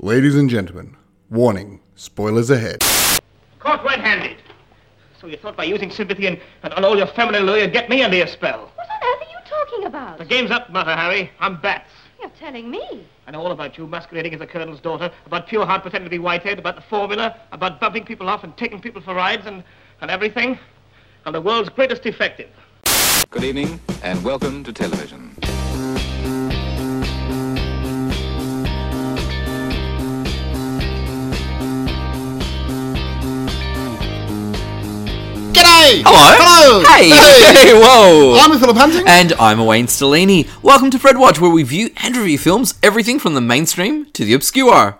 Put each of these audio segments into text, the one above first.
Ladies and gentlemen, warning, spoilers ahead. Caught red-handed. So you thought by using sympathy and, and all your feminine lure you'd get me under your spell. What on earth are you talking about? The game's up, Mata Hari. I'm Bats. You're telling me. I know all about you masquerading as the Colonel's daughter, about Pureheart pretending to be white-haired, about the formula, about bumping people off and taking people for rides and, and everything. I'm the world's greatest detective. Good evening and welcome to television. G'day! Hello. Hello! Hey. Hey, whoa. I'm Philip Hunting. and I'm Wayne Stellini. Welcome to Fred Watch, where we view and review films, everything from the mainstream to the obscure.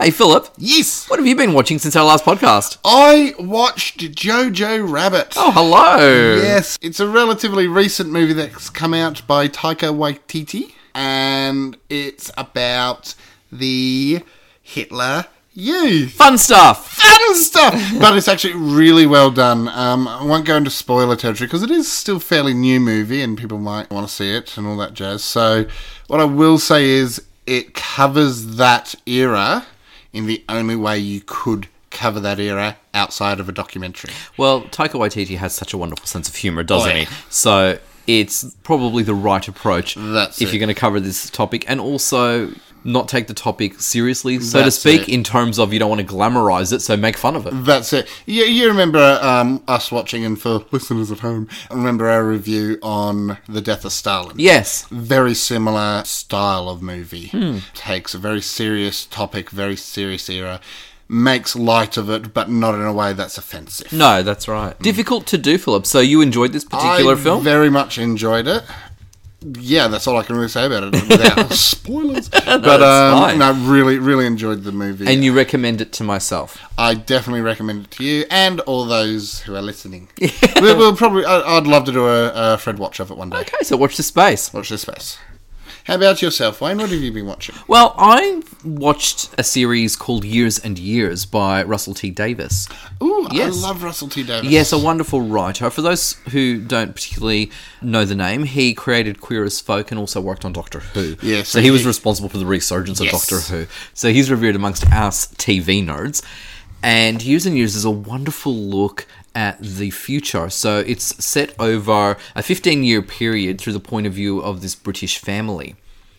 Hey, Philip, yes, what have you been watching since our last podcast? I watched Jojo Rabbit. Oh, hello. Yes, it's a relatively recent movie that's come out by Taika Waititi, and it's about the Hitler youth. Fun stuff. Fun stuff! but it's actually really well done. Um, I won't go into spoiler territory because it is still a fairly new movie and people might want to see it and all that jazz. So, what I will say is it covers that era in the only way you could cover that era outside of a documentary. Well, Taika Waititi has such a wonderful sense of humor, doesn't Oh, yeah. he? So it's probably the right approach That's if it. you're going to cover this topic, and also not take the topic seriously, so That's to speak, it. in terms of you don't want to glamorize it, so make fun of it. That's it. You, you remember um, us watching, and for listeners at home, remember our review on The Death of Stalin? Yes. very similar style of movie. Hmm. Takes a very serious topic, very serious era, makes light of it, but not in a way that's offensive. No, that's right. Difficult to do, Philip. So you enjoyed this particular I film? very much enjoyed it. Yeah, that's all I can really say about it without spoilers. but um, no, really, really enjoyed the movie. and you recommend it to myself. I definitely recommend it to you and all those who are listening. we'll, we'll probably. I, I'd love to do a, a Fred watch of it one day. Okay, so watch the space. Watch the space. How about yourself, Wayne? What have you been watching? Well, I watched a series called Years and Years by Russell T Davies. Ooh, Yes. I love Russell T Davies. Yes, a wonderful writer. For those who don't particularly know the name, he created Queer as Folk and also worked on Doctor Who. Yes, so he was responsible for the resurgence of Yes. Doctor Who. So he's revered amongst us TV nerds. And Years and Years is a wonderful look at the future. So it's set over a 15 year period through the point of view of this British family.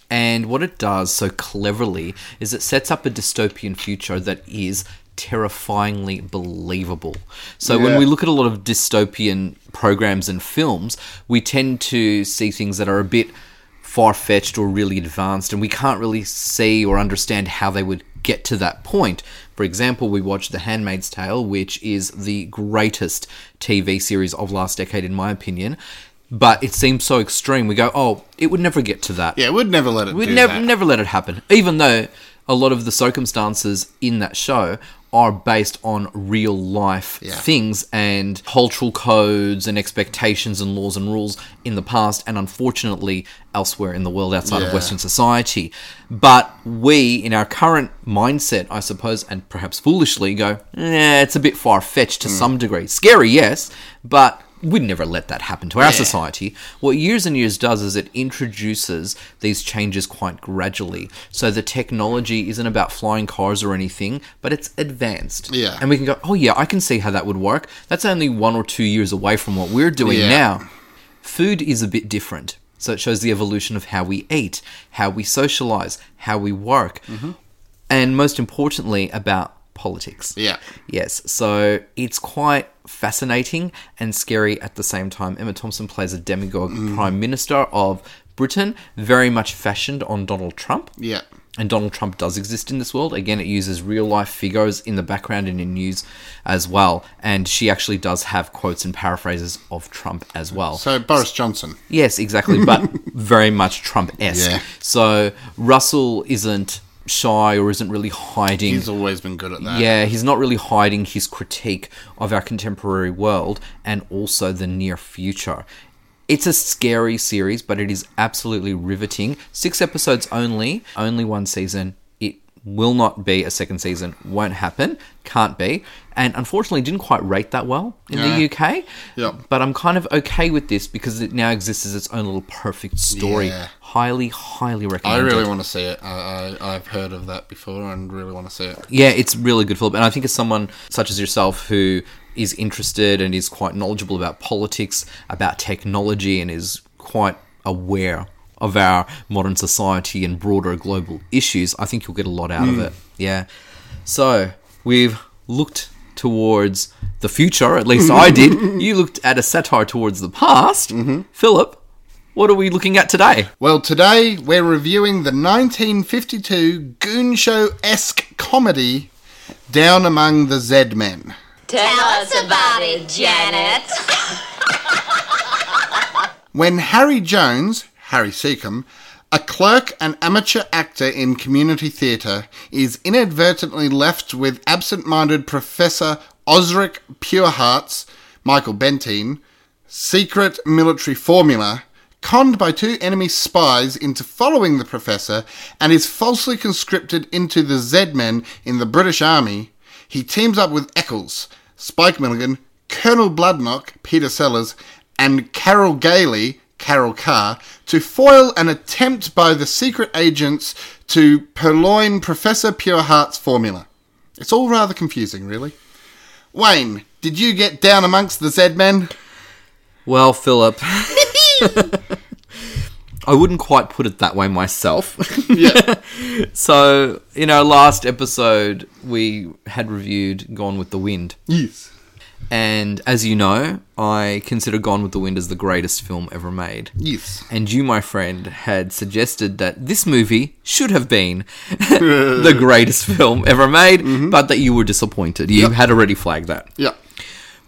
And what it does so cleverly is it sets up a dystopian future that is terrifyingly believable. So when we look at a lot of dystopian programs and films, we tend to see things that are a bit far fetched or really advanced, and we can't really see or understand how they would get to that point. For example, we watched The Handmaid's Tale, which is the greatest TV series of last decade, in my opinion. But it seems so extreme. We go, oh, it would never get to that. Yeah, we'd never let it We'd never that. never let it happen. Even though a lot of the circumstances in that show are based on real life Yeah. things and cultural codes and expectations and laws and rules in the past and unfortunately elsewhere in the world outside of Western society. But we, in our current mindset, I suppose, and perhaps foolishly, go, eh, it's a bit far fetched to some degree. Scary, yes, but we'd never let that happen to our society. What Years and Years does is it introduces these changes quite gradually. So the technology isn't about flying cars or anything, but it's advanced. Yeah. And we can go, oh, yeah, I can see how that would work. That's only one or two years away from what we're doing Yeah. now. Food is a bit different. So it shows the evolution of how we eat, how we socialize, how we work, mm-hmm. and most importantly, about politics. Yeah. Yes, so it's quite fascinating and scary at the same time. Emma Thompson plays a demagogue mm. prime minister of Britain, very much fashioned on Donald Trump. Yeah. And Donald Trump does exist in this world. Again, it uses real life figures in the background and in news as well. And she actually does have quotes and paraphrases of Trump as well. So Boris Johnson. Yes, exactly, but very much Trump esque. Yeah. So Russell isn't shy or isn't really hiding. He's always been good at that. Yeah, he's not really hiding his critique of our contemporary world and also the near future. It's a scary series, but it is absolutely riveting. Six episodes only, only one season. Will not be a second season, won't happen, can't be, and unfortunately didn't quite rate that well in the UK. Yep. But I'm kind of okay with this because it now exists as its own little perfect story. Yeah. Highly, highly recommended. I really want to see it. I, I, I've heard of that before and really want to see it. Yeah, it's really good, Philip. And I think as someone such as yourself who is interested and is quite knowledgeable about politics, about technology, and is quite aware of our modern society and broader global issues, I think you'll get a lot out of mm. it. Yeah. So we've looked towards the future, at least I did. You looked at a satire towards the past. Mm-hmm. Philip, what are we looking at today? Well, today we're reviewing the 1952 Goon Show esque comedy Down Among the Zed Men. Tell us about it, Janet. When Harry Jones, Harry Secombe, a clerk and amateur actor in community theatre, is inadvertently left with absent minded Professor Osric Pureheart's, Michael Bentine, secret military formula, conned by two enemy spies into following the professor, and is falsely conscripted into the Z-Men in the British Army, he teams up with Eccles, Spike Milligan, Colonel Bloodnok, Peter Sellers, and Carol Gailey, Carole Carr, to foil an attempt by the secret agents to purloin Professor Pureheart's formula. It's all rather confusing, really. Wayne, did you get down amongst the Z-Men? Well, Philip. I wouldn't quite put it that way myself. Yeah. so, in our last episode, we had reviewed Gone with the Wind. yes. And as you know, I consider Gone with the Wind as the greatest film ever made. Yes. And you, my friend, had suggested that this movie should have been the greatest film ever made, mm-hmm. but that you were disappointed. You had already flagged that. Yeah.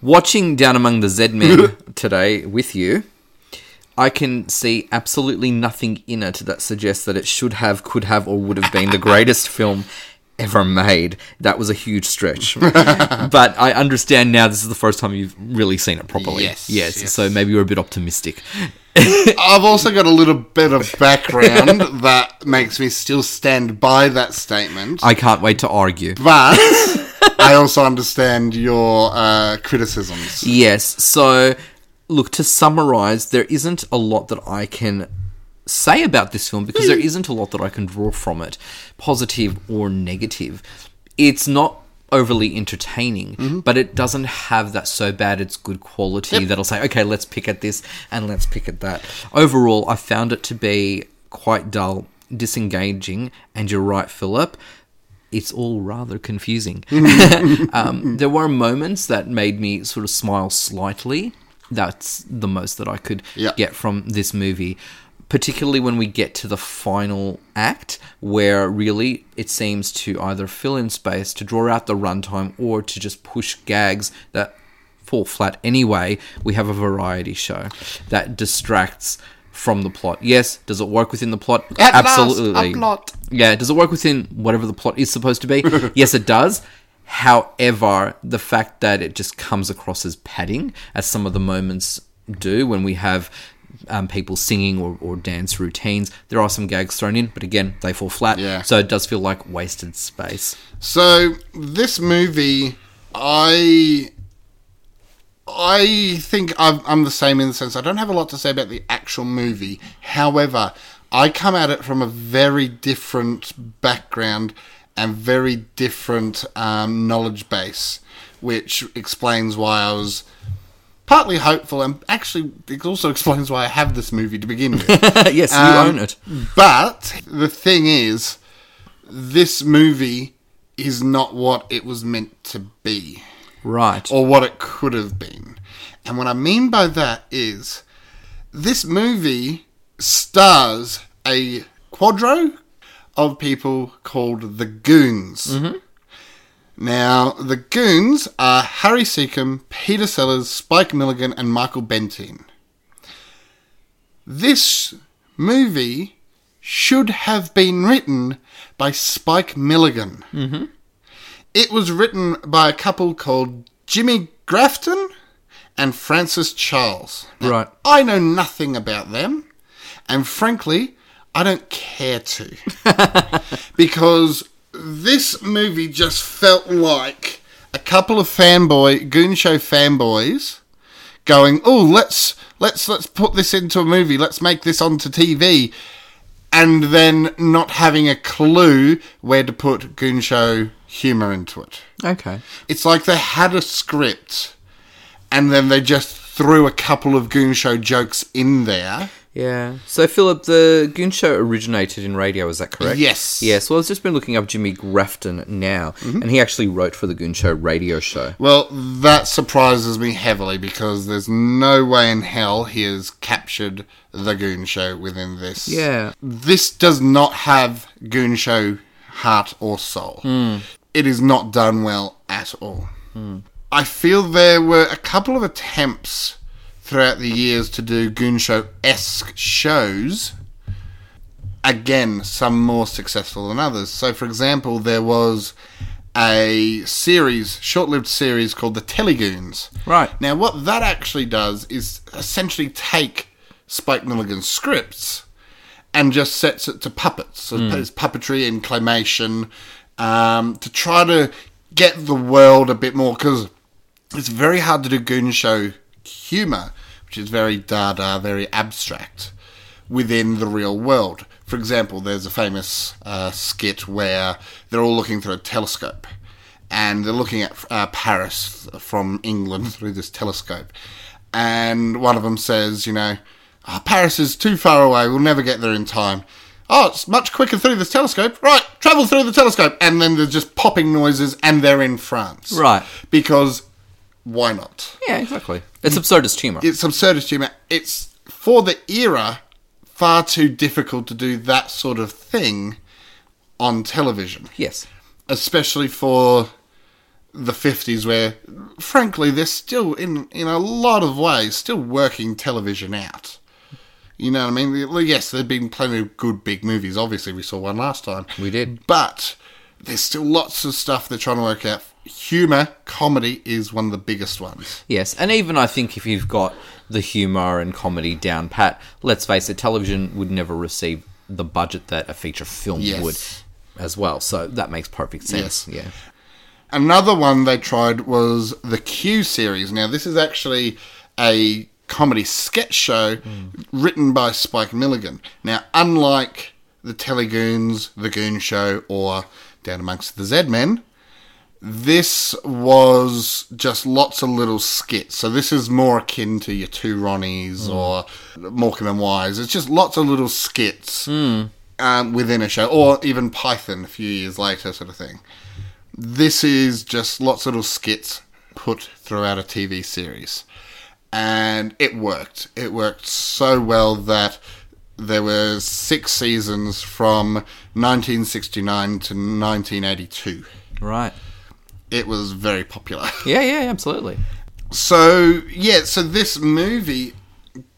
Watching Down Among the Z Men today with you, I can see absolutely nothing in it that suggests that it should have, could have, or would have been the greatest film ever made. That was a huge stretch. but I understand now this is the first time you've really seen it properly. Yes, Yes. yes. So maybe you're a bit optimistic. I've also got a little bit of background that makes me still stand by that statement. I can't wait to argue. but I also understand your uh, criticisms. Yes. So, look, to summarize, there isn't a lot that I can say about this film because there hmm. isn't a lot that I can draw from it, positive or negative. It's not overly entertaining, mm-hmm. but it doesn't have that so bad it's good quality that'll say, okay, let's pick at this and let's pick at that. Overall, I found it to be quite dull, disengaging, and you're right, Philip it's all rather confusing. Mm-hmm. um, there were moments that made me sort of smile slightly. That's the most that I could Yeah. get from this movie. Particularly when we get to the final act, where really it seems to either fill in space to draw out the runtime or to just push gags that fall flat anyway. We have a variety show that distracts from the plot. Yes, does it work within the plot? At last, Absolutely. a plot. Yeah, does it work within whatever the plot is supposed to be? yes, it does. However, the fact that it just comes across as padding, as some of the moments do when we have um, people singing or, or dance routines, there are some gags thrown in, but again, they fall flat. Yeah. So it does feel like wasted space. So this movie, I, I think I'm, I'm the same in the sense I don't have a lot to say about the actual movie. However, I come at it from a very different background and very different um, knowledge base, which explains why I was partly hopeful and actually it also explains why I have this movie to begin with. yes, you Um, own it. But the thing is, this movie is not what it was meant to be, Right. or what it could have been. And what I mean by that is, this movie stars a quadro of people called the Goons. Now, the Goons are Harry Secombe, Peter Sellers, Spike Milligan, and Michael Bentine. This movie should have been written by Spike Milligan. Mm-hmm. It was written by a couple called Jimmy Grafton and Francis Charles. Now, Right. I know nothing about them, and frankly, I don't care to. because this movie just felt like a couple of fanboy goon show fanboys going, "Oh, let's let's let's put this into a movie. Let's make this onto TV." And then not having a clue where to put goon show humor into it. Okay. It's like they had a script and then they just threw a couple of goon show jokes in there. Yeah. So, Philip, the Goon Show originated in radio, is that correct? Yes. Yes. Well, I've just been looking up Jimmy Grafton now, mm-hmm. and he actually wrote for the Goon Show radio show. Well, that surprises me heavily because there's no way in hell he has captured the Goon Show within this. Yeah. This does not have Goon Show heart or soul. Hmm. It is not done well at all. Hmm. I feel there were a couple of attempts throughout the years to do Goon Show esque shows. Again, some more successful than others. So, for example, there was a series, short lived series called The Telegoons. Right. Now, what that actually does is essentially take Spike Milligan's scripts and just sets it to puppets. So it's puppetry and claymation um, to try to get the world a bit more because it's very hard to do goon show humor, which is very dada, very abstract within the real world. For example, there's a famous uh, skit where they're all looking through a telescope and they're looking at uh, Paris from England through this telescope. And one of them says, you know, "Ah, Paris is too far away, we'll never get there in time. Oh, it's much quicker through this telescope. Right, travel through the telescope. And then there's just popping noises and they're in France. Right. Because why not? Yeah, exactly. It's absurdist humor. it's absurdist humor. It's for the era far too difficult to do that sort of thing on television, yes. especially for the 50s where frankly they're still in in a lot of ways still working television out. You know what I mean? Yes, there've been plenty of good big movies. Obviously, we saw one last time. We did. But there's still lots of stuff they're trying to work out. Humor, comedy is one of the biggest ones. Yes, and even I think if you've got the humour and comedy down pat, let's face it, television would never receive the budget that a feature film Yes. would as well. So that makes perfect sense. Yeah. Another one they tried was the Q series. Now, this is actually a comedy sketch show hmm. written by Spike Milligan. Now, unlike the Telegoons, The Goon Show, or Down Amongst the Z-Men, this was just lots of little skits. So this is more akin to your Two Ronnies or Morecambe and Wise. It's just lots of little skits um, within a show, or even Python a few years later, sort of thing. This is just lots of little skits put throughout a TV series. And it worked. It worked so well that there were six seasons from 1969 to 1982. Right. It was very popular. Yeah, yeah, absolutely. So, yeah, so this movie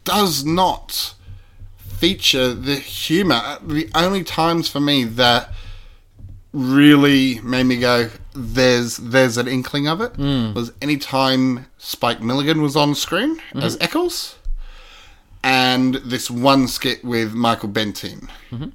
does not feature the humor. The only times for me that really made me go, "There's there's an inkling of it," hmm. was any time Spike Milligan was on screen mm-hmm. as Eccles, and this one skit with Michael Bentine. Mm-hmm.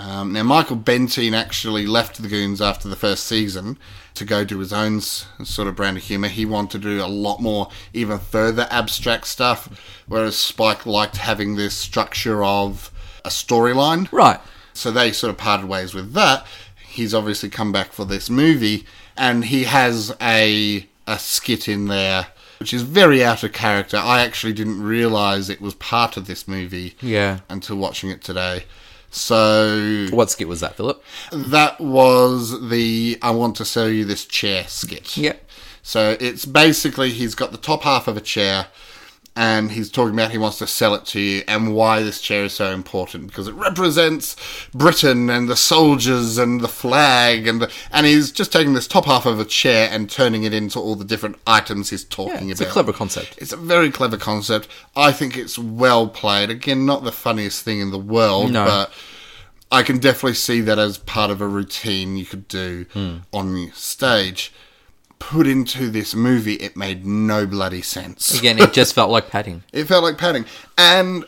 Um, now, Michael Bentine actually left the Goons after the first season to go do his own sort of brand of humour. He wanted to do a lot more, even further abstract stuff, whereas Spike liked having this structure of a storyline. Right. So they sort of parted ways with that. He's obviously come back for this movie, and he has a a skit in there which is very out of character. I actually didn't realise it was part of this movie Yeah. until watching it today. So What skit was that, Philip? that was the I want to sell you this chair skit. Yeah. So it's basically he's got the top half of a chair and he's talking about he wants to sell it to you and why this chair is so important because it represents Britain and the soldiers and the flag and the, and he's just taking this top half of a chair and turning it into all the different items he's talking Yeah, it's about. a clever concept. It's a very clever concept. I think it's well played. Again, not the funniest thing in the world, No. but I can definitely see that as part of a routine you could do Hmm. on stage. Put into this movie, it made no bloody sense. Again, it just felt like padding. It felt like padding. And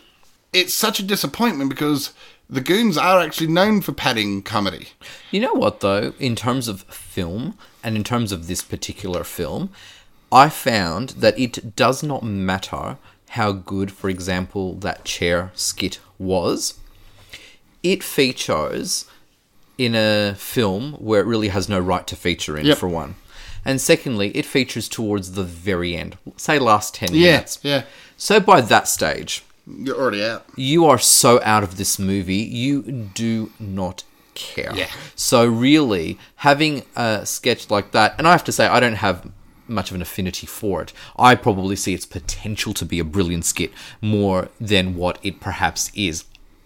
it's such a disappointment because the Goons are actually known for padding comedy. You know what, though? In terms of film, and in terms of this particular film, I found that it does not matter how good, for example, that chair skit was. It features in a film where it really has no right to feature in, Yep. for one. And secondly, it features towards the very end, say last 10 Yeah, minutes. yeah. So by that stage, You're already out. you are so out of this movie, you do not care. Yeah. So really, having a sketch like that, and I have to say, I don't have much of an affinity for it. I probably see its potential to be a brilliant skit more than what it perhaps is.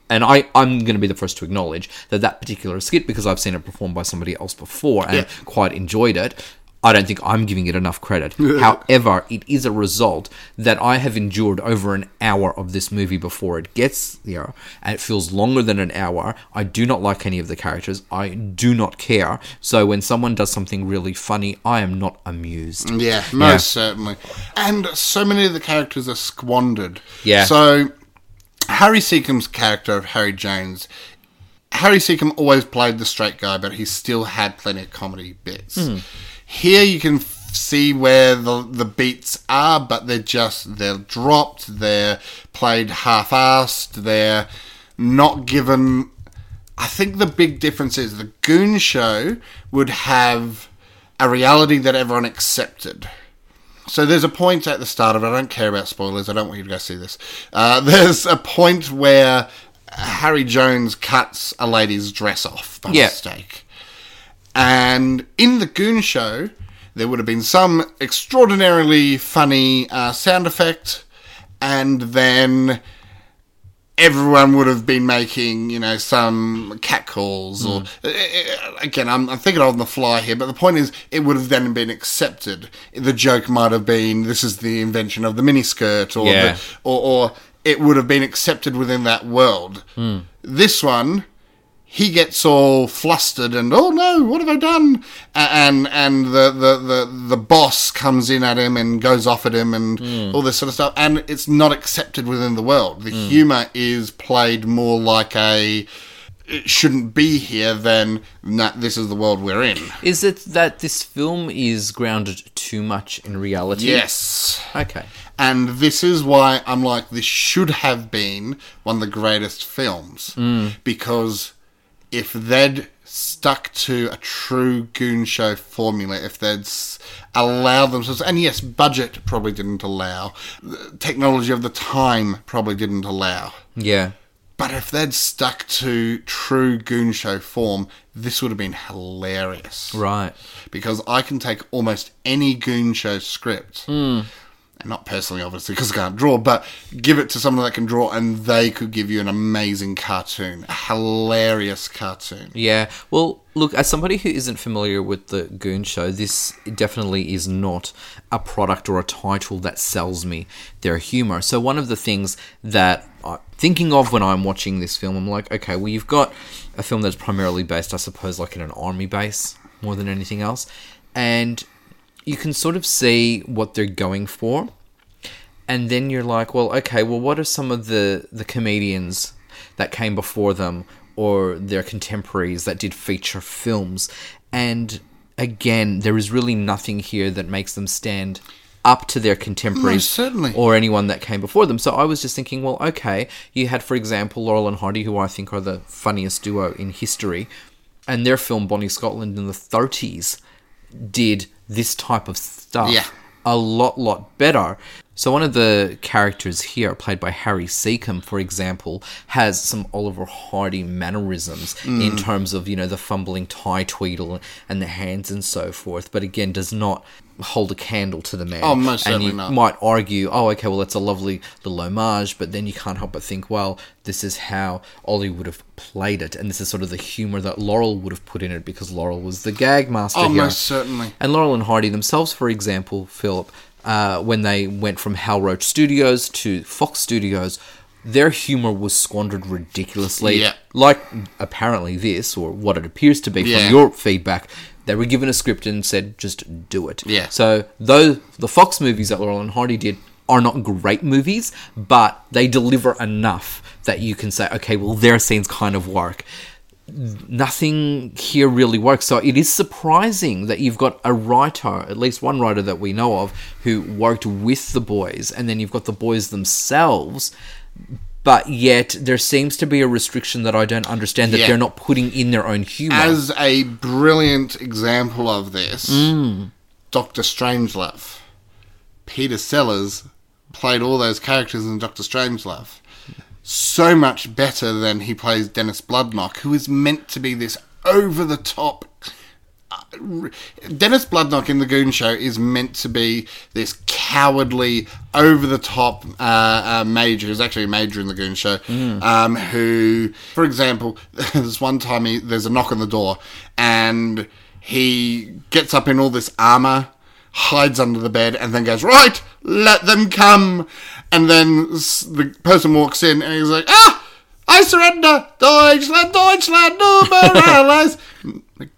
And I, I'm going to be the first to acknowledge that that particular skit, because I've seen it performed by somebody else before and Yeah. quite enjoyed it, I don't think I'm giving it enough credit. However, it is a result that I have endured over an hour of this movie before it gets there, and it feels longer than an hour. I do not like any of the characters. I do not care. So when someone does something really funny, I am not amused. Yeah, most certainly. And so many of the characters are squandered. Yeah. So Harry Secombe's character of Harry Jones, Harry Secombe always played the straight guy, but he still had plenty of comedy bits. Hmm. Here you can see where the the beats are, but they're just they're dropped, they're played half-assed, they're not given I think the big difference is the Goon Show would have a reality that everyone accepted. So there's a point at the start of it. I don't care about spoilers. I don't want you to go see this. Uh, there's a point where Harry Jones cuts a lady's dress off by Yeah. mistake. And in the Goon Show, there would have been some extraordinarily funny uh, sound effect, and then everyone would have been making, you know, some catcalls or uh, again, I'm, I'm thinking on the fly here, but the point is, it would have then been accepted. The joke might have been, "This is the invention of the miniskirt," or Yeah. the, or, or it would have been accepted within that world. This one. He gets all flustered and oh no, what have I done? And and the, the, the, the boss comes in at him and goes off at him and hmm. all this sort of stuff. And it's not accepted within the world. The hmm. humor is played more like a it shouldn't be here than nah, this is the world we're in. Is it that this film is grounded too much in reality? Yes. Okay. And this is why I'm like, this should have been one of the greatest films. Hmm. Because if they'd stuck to a true Goon Show formula, if they'd allowed themselves, and yes, budget probably didn't allow, the technology of the time probably didn't allow. Yeah. But if they'd stuck to true Goon Show form, this would have been hilarious Right. because I can take almost any Goon Show script, hmm. Not personally, obviously, because I can't draw, but give it to someone that can draw, and they could give you an amazing cartoon, a hilarious cartoon. Yeah. Well, look, as somebody who isn't familiar with the Goon Show, this definitely is not a product or a title that sells me their humor. So, one of the things that I'm thinking of when I'm watching this film, I'm like, okay, well, you've got a film that's primarily based, I suppose, like in an army base more than anything else. And you can sort of see what they're going for and then you're like, well, okay, well, what are some of the the comedians that came before them or their contemporaries that did feature films? And again, there is really nothing here that makes them stand up to their contemporaries certainly. or anyone that came before them. So I was just thinking, well, okay, you had, for example, Laurel and Hardy, who I think are the funniest duo in history, and their film Bonnie Scotland in the 30s did this type of stuff Yeah. a lot, lot better. So one of the characters here, played by Harry Secombe, for example, has some Oliver Hardy mannerisms Mm. in terms of you know the fumbling tie tweedle and the hands and so forth. But again, does not hold a candle to the man. Oh, most and certainly you not. might argue, oh, okay, well, that's a lovely little homage, but then you can't help but think, well, this is how Ollie would have played it, and this is sort of the humor that Laurel would have put in it because Laurel was the gag master Oh, here. most certainly. And Laurel and Hardy themselves, for example, Philip, uh, when they went from Hal Roach Studios to Fox Studios, their humor was squandered ridiculously. Yeah. Like apparently this, or what it appears to be Yeah. from your feedback, they were given a script and said, just do it. Yeah. So though the Fox movies that Laurel and Hardy did are not great movies, but they deliver enough that you can say, okay, well, their scenes kind of work. Nothing here really works. So it is surprising that you've got a writer, at least one writer that we know of, who worked with the boys, and then you've got the boys themselves. But yet, there seems to be a restriction that I don't understand that Yeah. they're not putting in their own humor. As a brilliant example of this, Mm. Doctor Strangelove. Peter Sellers played all those characters in Doctor Strangelove. So much better than he plays Denis Bloodnok, who is meant to be this over the top. Denis Bloodnok in the Goon Show is meant to be this cowardly, over the top uh, uh, major, who's actually a major in the Goon Show, um, who, for example, there's one time he, there's a knock on the door and he gets up in all this armor, hides under the bed, and then goes, Right, let them come. And then the person walks in and he's like, Ah! I surrender! Deutschland, Deutschland, über alles!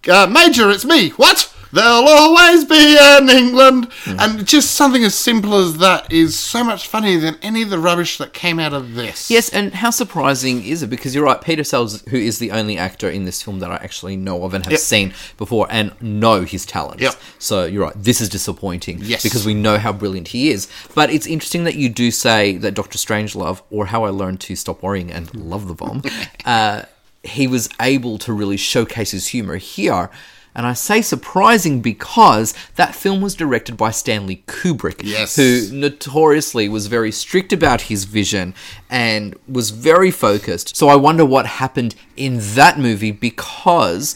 Uh, Major, it's me! What? There'll always be an England! And just something as simple as that is so much funnier than any of the rubbish that came out of this. Yes, and how surprising is it? Because you're right, Peter Sellers, who is the only actor in this film that I actually know of and have Yep. seen before and know his talents. Yep. So you're right, this is disappointing. Yes. Because we know how brilliant he is. But it's interesting that you do say that Doctor Strangelove, or How I Learned to Stop Worrying and Love the Bomb, uh, he was able to really showcase his humor here. And I say surprising because that film was directed by Stanley Kubrick, Yes. who notoriously was very strict about his vision and was very focused. So I wonder what happened in that movie because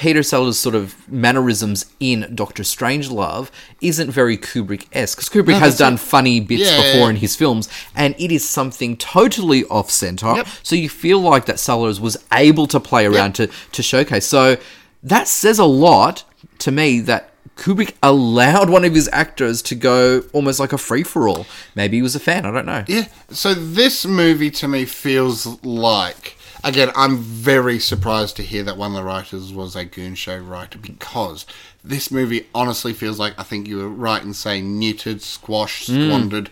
Peter Sellers' sort of mannerisms in Doctor Strangelove isn't very Kubrick esque. Because Kubrick has done it. funny bits Yeah, before yeah. in his films, and it is something totally off center. Yep. So you feel like that Sellers was able to play around to, to showcase. So that says a lot to me that Kubrick allowed one of his actors to go almost like a free for all. Maybe he was a fan, I don't know. Yeah. So this movie to me feels like again, I'm very surprised to hear that one of the writers was a Goon Show writer because this movie honestly feels like I think you were right in saying neutered, squashed, hmm. squandered.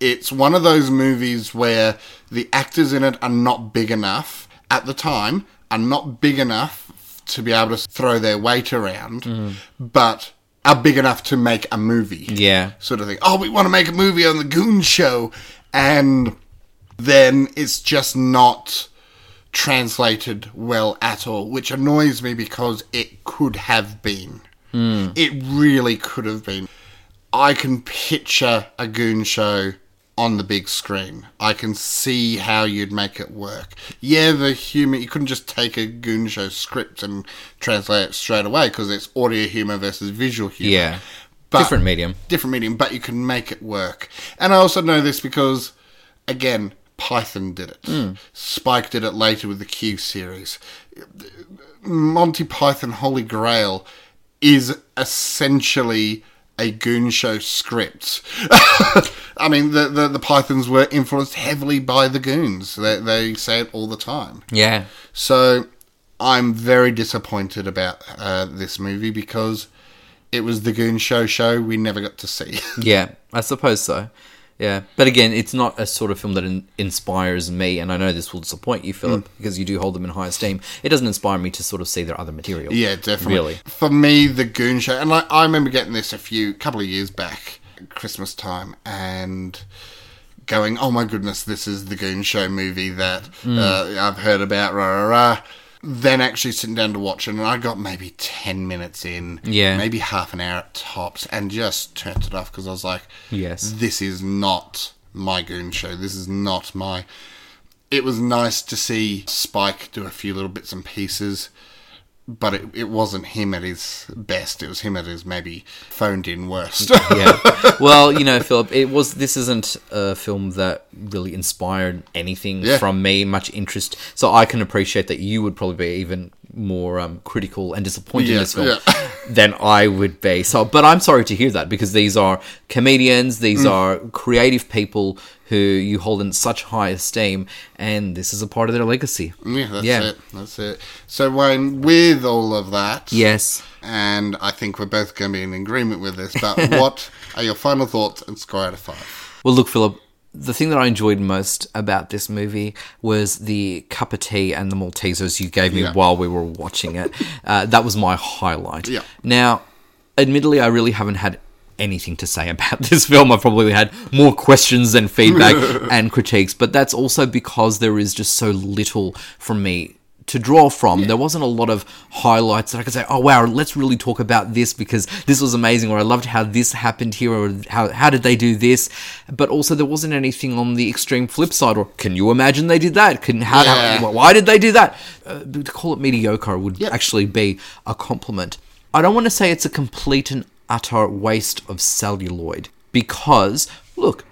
It's one of those movies where the actors in it are not big enough at the time, are not big enough to be able to throw their weight around, hmm. but are big enough to make a movie Yeah. sort of thing. Oh, we want to make a movie on the Goon Show, and then it's just not translated well at all, which annoys me because it could have been. Hmm. It really could have been. I can picture a Goon Show on the big screen. I can see how you'd make it work. Yeah, the humor, you couldn't just take a Goon Show script and translate it straight away because it's audio humor versus visual humor Yeah. But- Different medium. different medium, but you can make it work. And I also know this because, again, Python did it. Spike did it later with the Q series. Monty Python Holy Grail is essentially a Goon Show script. I mean, the, the the Pythons were influenced heavily by the Goons. They they say it all the time. Yeah. So I'm very disappointed about uh, this movie because it was the Goon Show show we never got to see. Yeah, I suppose so. Yeah, but again, it's not a sort of film that in- inspires me, and I know this will disappoint you, Philip, Mm. because you do hold them in high esteem. It doesn't inspire me to sort of see their other material. yeah, definitely. Really. For me, the Goon Show, and like, I remember getting this a few couple of years back, Christmas time, and going, "Oh my goodness, this is the Goon Show movie that Mm. uh, I've heard about." Rah, rah, rah. Then actually sitting down to watch it, and I got maybe ten minutes in, Yeah. maybe half an hour at tops, and just turned it off because I was like, Yes. this is not my Goon Show. This is not my." It was nice to see Spike do a few little bits and pieces, but it, it wasn't him at his best. It was him at his maybe phoned in worst. yeah. Well, you know, Philip, it was. This isn't a film that really inspired anything Yeah. from me, much interest. So I can appreciate that you would probably be even more um, critical and disappointed this film. yeah. than I would be. So, but I'm sorry to hear that because these are comedians, these are creative people who you hold in such high esteem, and this is a part of their legacy. Yeah, that's Yeah. it. That's it. So, Wayne, with all of that, Yes. and I think we're both going to be in agreement with this, but what are your final thoughts and score out of five? Well, look, Philip. The thing that I enjoyed most about this movie was the cup of tea and the Maltesers you gave me Yeah. while we were watching it. Uh, that was my highlight. Yeah. Now, admittedly, I really haven't had anything to say about this film. I've probably had more questions than feedback and critiques, but that's also because there is just so little from me to draw from. There wasn't a lot of highlights that I could say, oh wow, let's really talk about this because this was amazing, or I loved how this happened here, or how, how did they do this? But also, there wasn't anything on the extreme flip side, or can you imagine they did that? Can, how, Yeah. how, why did they do that? Uh, to call it mediocre would Yep. actually be a compliment. I don't want to say it's a complete and utter waste of celluloid because, look,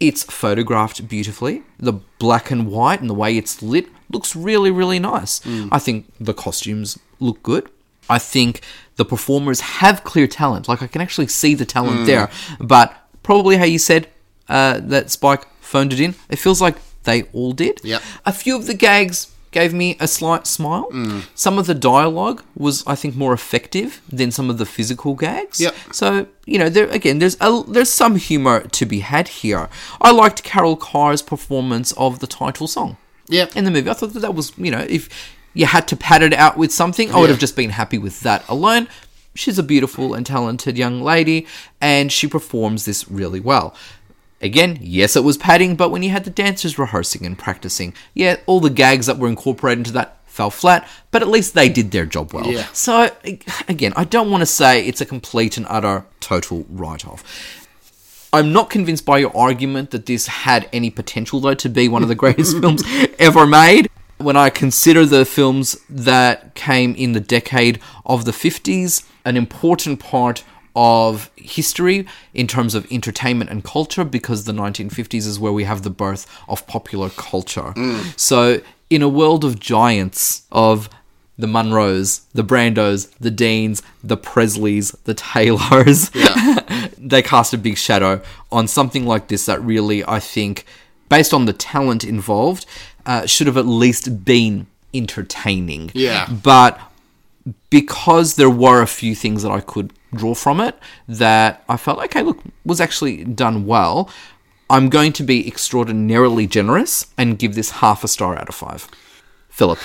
it's photographed beautifully. The black and white and the way it's lit looks really, really nice. Mm. I think the costumes look good. I think the performers have clear talent. Like, I can actually see the talent mm. there. But probably how you said uh, that Spike phoned it in, it feels like they all did. Yep. A few of the gags gave me a slight smile. Mm. Some of the dialogue was, I think, more effective than some of the physical gags. Yep. So you know, there again, there's a there's some humor to be had here. I liked Carole Carr's performance of the title song. Yep. In the movie, I thought that that was you know, if you had to pad it out with something, I would Yeah. have just been happy with that alone. She's a beautiful and talented young lady, and she performs this really well. Again, yes, it was padding, but when you had the dancers rehearsing and practicing, yeah, all the gags that were incorporated into that fell flat, but at least they did their job well. Yeah. So, again, I don't want to say it's a complete and utter total write off. I'm not convinced by your argument that this had any potential, though, to be one of the greatest films ever made. When I consider the films that came in the decade of the 50s, an important part of history in terms of entertainment and culture, because the 1950s is where we have the birth of popular culture. Mm. So, in a world of giants, of the Monroes, the Brandos, the Deans, the Presleys, the Taylors. they cast a big shadow on something like this that really, I think, based on the talent involved, uh, should have at least been entertaining. Yeah. But because there were a few things that I could draw from it that I felt, okay, look, was actually done well, I'm going to be extraordinarily generous and give this half a star out of five. Philip.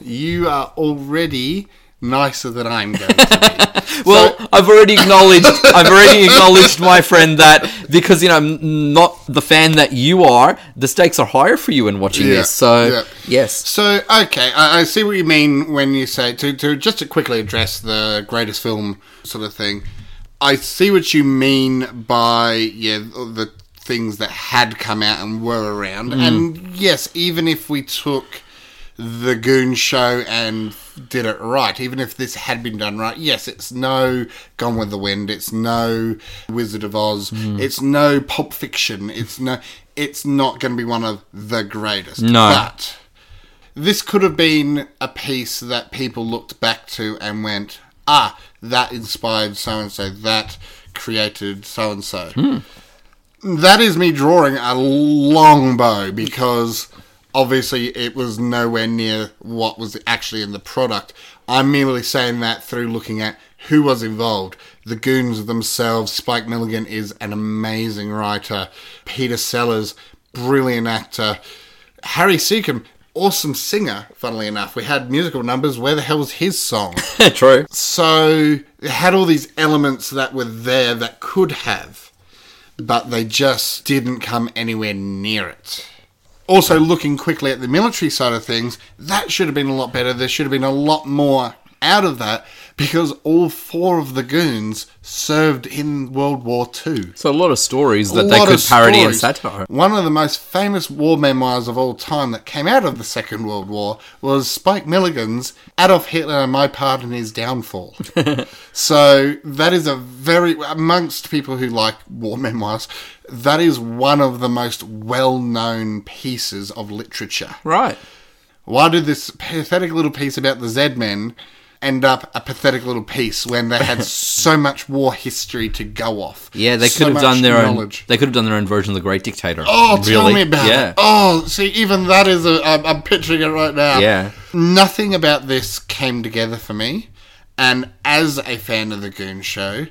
You are already nicer than I'm going to be. Well, I've already acknowledged. I've already acknowledged, my friend, that because you know I'm not the fan that you are, the stakes are higher for you in watching Yeah, this. So yeah. yes, So okay, I, I see what you mean when you say to, to just to quickly address the greatest film sort of thing. I see what you mean by yeah the things that had come out and were around, mm. and yes, even if we took the Goon Show and did it right, even if this had been done right, yes, it's no Gone with the Wind, it's no Wizard of Oz, it's no Pulp Fiction, it's no, it's not going to be one of the greatest. No. but this could have been a piece that people looked back to and went, ah, that inspired so and so, that created so and so. That is me drawing a long bow because obviously it was nowhere near what was actually in the product. I'm merely saying that through looking at who was involved. The Goons themselves, Spike Milligan is an amazing writer. Peter Sellers, brilliant actor. Harry Secombe, awesome singer, funnily enough. We had musical numbers. Where the hell was his song? true. So it had all these elements that were there that could have, but they just didn't come anywhere near it. Also, looking quickly at the military side of things, that should have been a lot better. There should have been a lot more out of that because all four of the goons served in World War Two. So a lot of stories that A they could parody and satire. One of the most famous war memoirs of all time that came out of the Second World War was Spike Milligan's Adolf Hitler and My Part in His Downfall. so that is a very, amongst people who like war memoirs, that is one of the most well known pieces of literature. Right. Why did this pathetic little piece about the Z Men end up a pathetic little piece when they had so much war history to go off. Yeah, they So could have done their knowledge. own. They could have done their own version of the Great Dictator. Oh, tell me about yeah. it. Oh, see, even that is a. I'm, I'm picturing it right now. Yeah. Nothing about this came together for me. And as a fan of The Goon Show,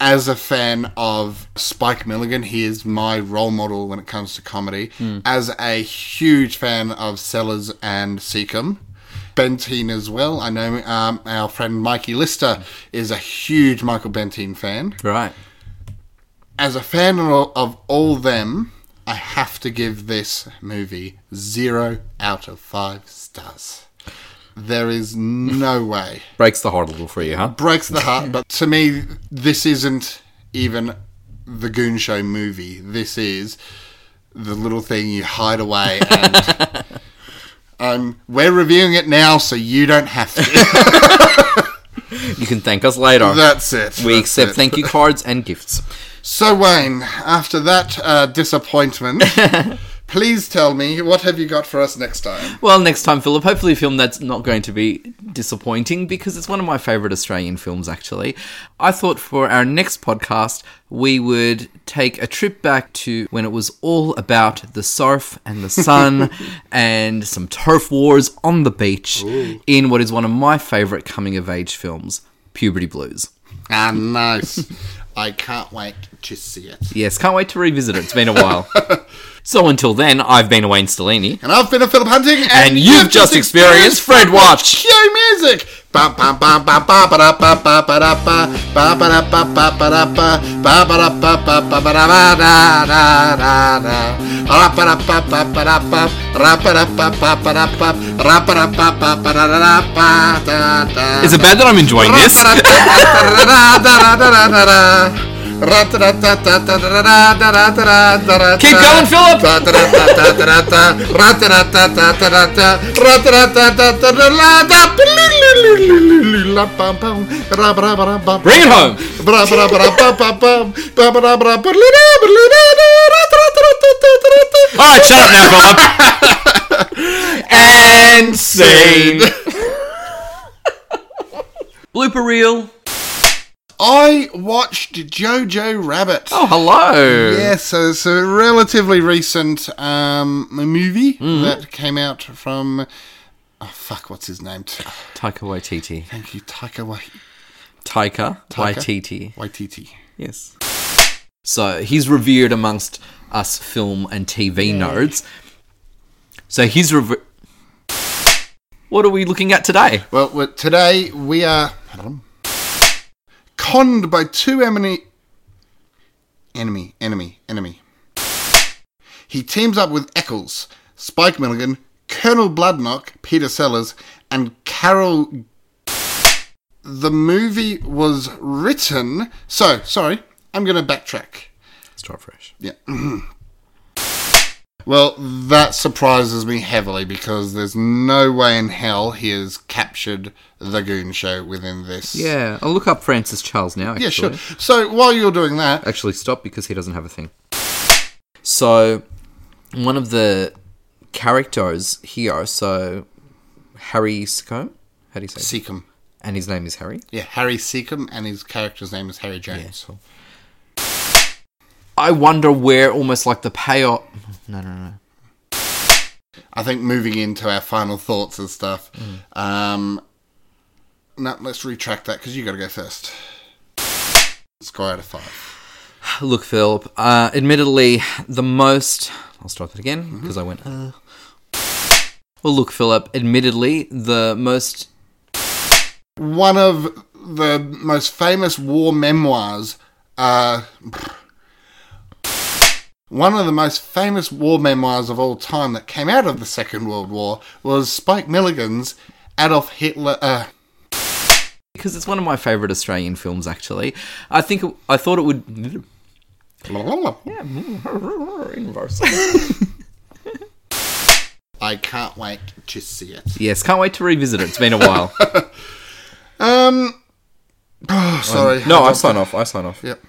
as a fan of Spike Milligan, he is my role model when it comes to comedy. Hmm. As a huge fan of Sellers and Secombe. Bentine as well. I know um, our friend Mikey Lister is a huge Michael Bentine fan Right. as a fan of, of all them, I have to give this movie zero out of five stars. There is no way. Breaks the heart a little for you, huh? Breaks the heart, but to me, this isn't even the Goon Show movie. This is the little thing you hide away, and um, we're reviewing it now, so you don't have to. You can thank us later. That's it. we That's accept it. thank you cards and gifts. So Wayne, after that uh, disappointment, please tell me what have you got for us next time? Well, next time, Philip, hopefully a film that's not going to be disappointing because it's one of my favourite Australian films, actually. I thought for our next podcast, we would take a trip back to when it was all about the surf and the sun and some turf wars on the beach in what is one of my favourite coming of age films, Puberty Blues. Ah, nice. I can't wait to see it. Yes, can't wait to revisit it. It's been a while. so until then, I've been Wayne Stellini. And I've been a Philip Hunting, and, And you've just experienced Fred Watch. Cue music. Is it bad that I'm enjoying this? Keep going, Philip. Bring it home. All right, shut up now, Philip. and scene. Blooper reel. I watched Jojo Rabbit. Oh, hello. Yes, so it's a relatively recent um, movie Mm-hmm. that came out from. Oh, fuck, what's his name? Taika Waititi. Thank you, Taika Wai- Taika Taika? Waititi. Waititi. Yes. So he's revered amongst us film and TV nerds. So he's rever- What are we looking at today? Well, today we are conned by two enemy, enemy, enemy, enemy. He teams up with Eccles, Spike Milligan, Colonel Bloodnok, Peter Sellers, and Carole. The movie was written. So, sorry, I'm going to backtrack. Start fresh. Yeah. well, that surprises me heavily because there's no way in hell he has captured the Goon Show within this. Yeah, I'll look up Francis Charles now. Actually. Yeah, sure. So while you're doing that, Actually, stop because he doesn't have a thing. So, one of the characters here, so Harry Secombe, how do you say? it? Secombe. and his name is Harry. Yeah, Harry Secombe, and his character's name is Harry Jones. I wonder where almost like the payoff. No, no, no. I think moving into our final thoughts and stuff. Um, no, let's retract that because you got to go first. Score out of five. Look, Philip. Uh, admittedly, the most. I'll start that again because I went. Uh. Well, look, Philip. Admittedly, the most. One of the most famous war memoirs. Uh, one of the most famous war memoirs of all time that came out of the Second World War was Spike Milligan's Adolf Hitler. Uh, Because it's one of my favourite Australian films, actually. I think it- I thought it would. Inverse. I can't wait to see it. yes, can't wait to revisit it. It's been a while. Um. Oh, sorry. no, I sign off. I sign off. Yep.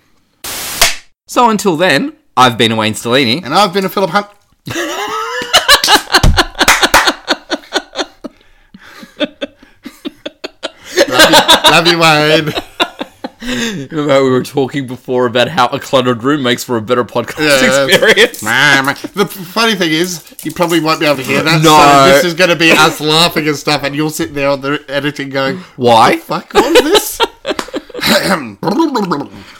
So until then, I've been a Wayne Stellini. And I've been a Philip Hunt. Love you, Wayne. Remember we were talking before about how a cluttered room makes for a better podcast Yes. experience. The funny thing is, you probably won't be able to hear that. No. So this is going to be us laughing and stuff, and you'll sit there on the editing going, Why? "Fuck, what is this?"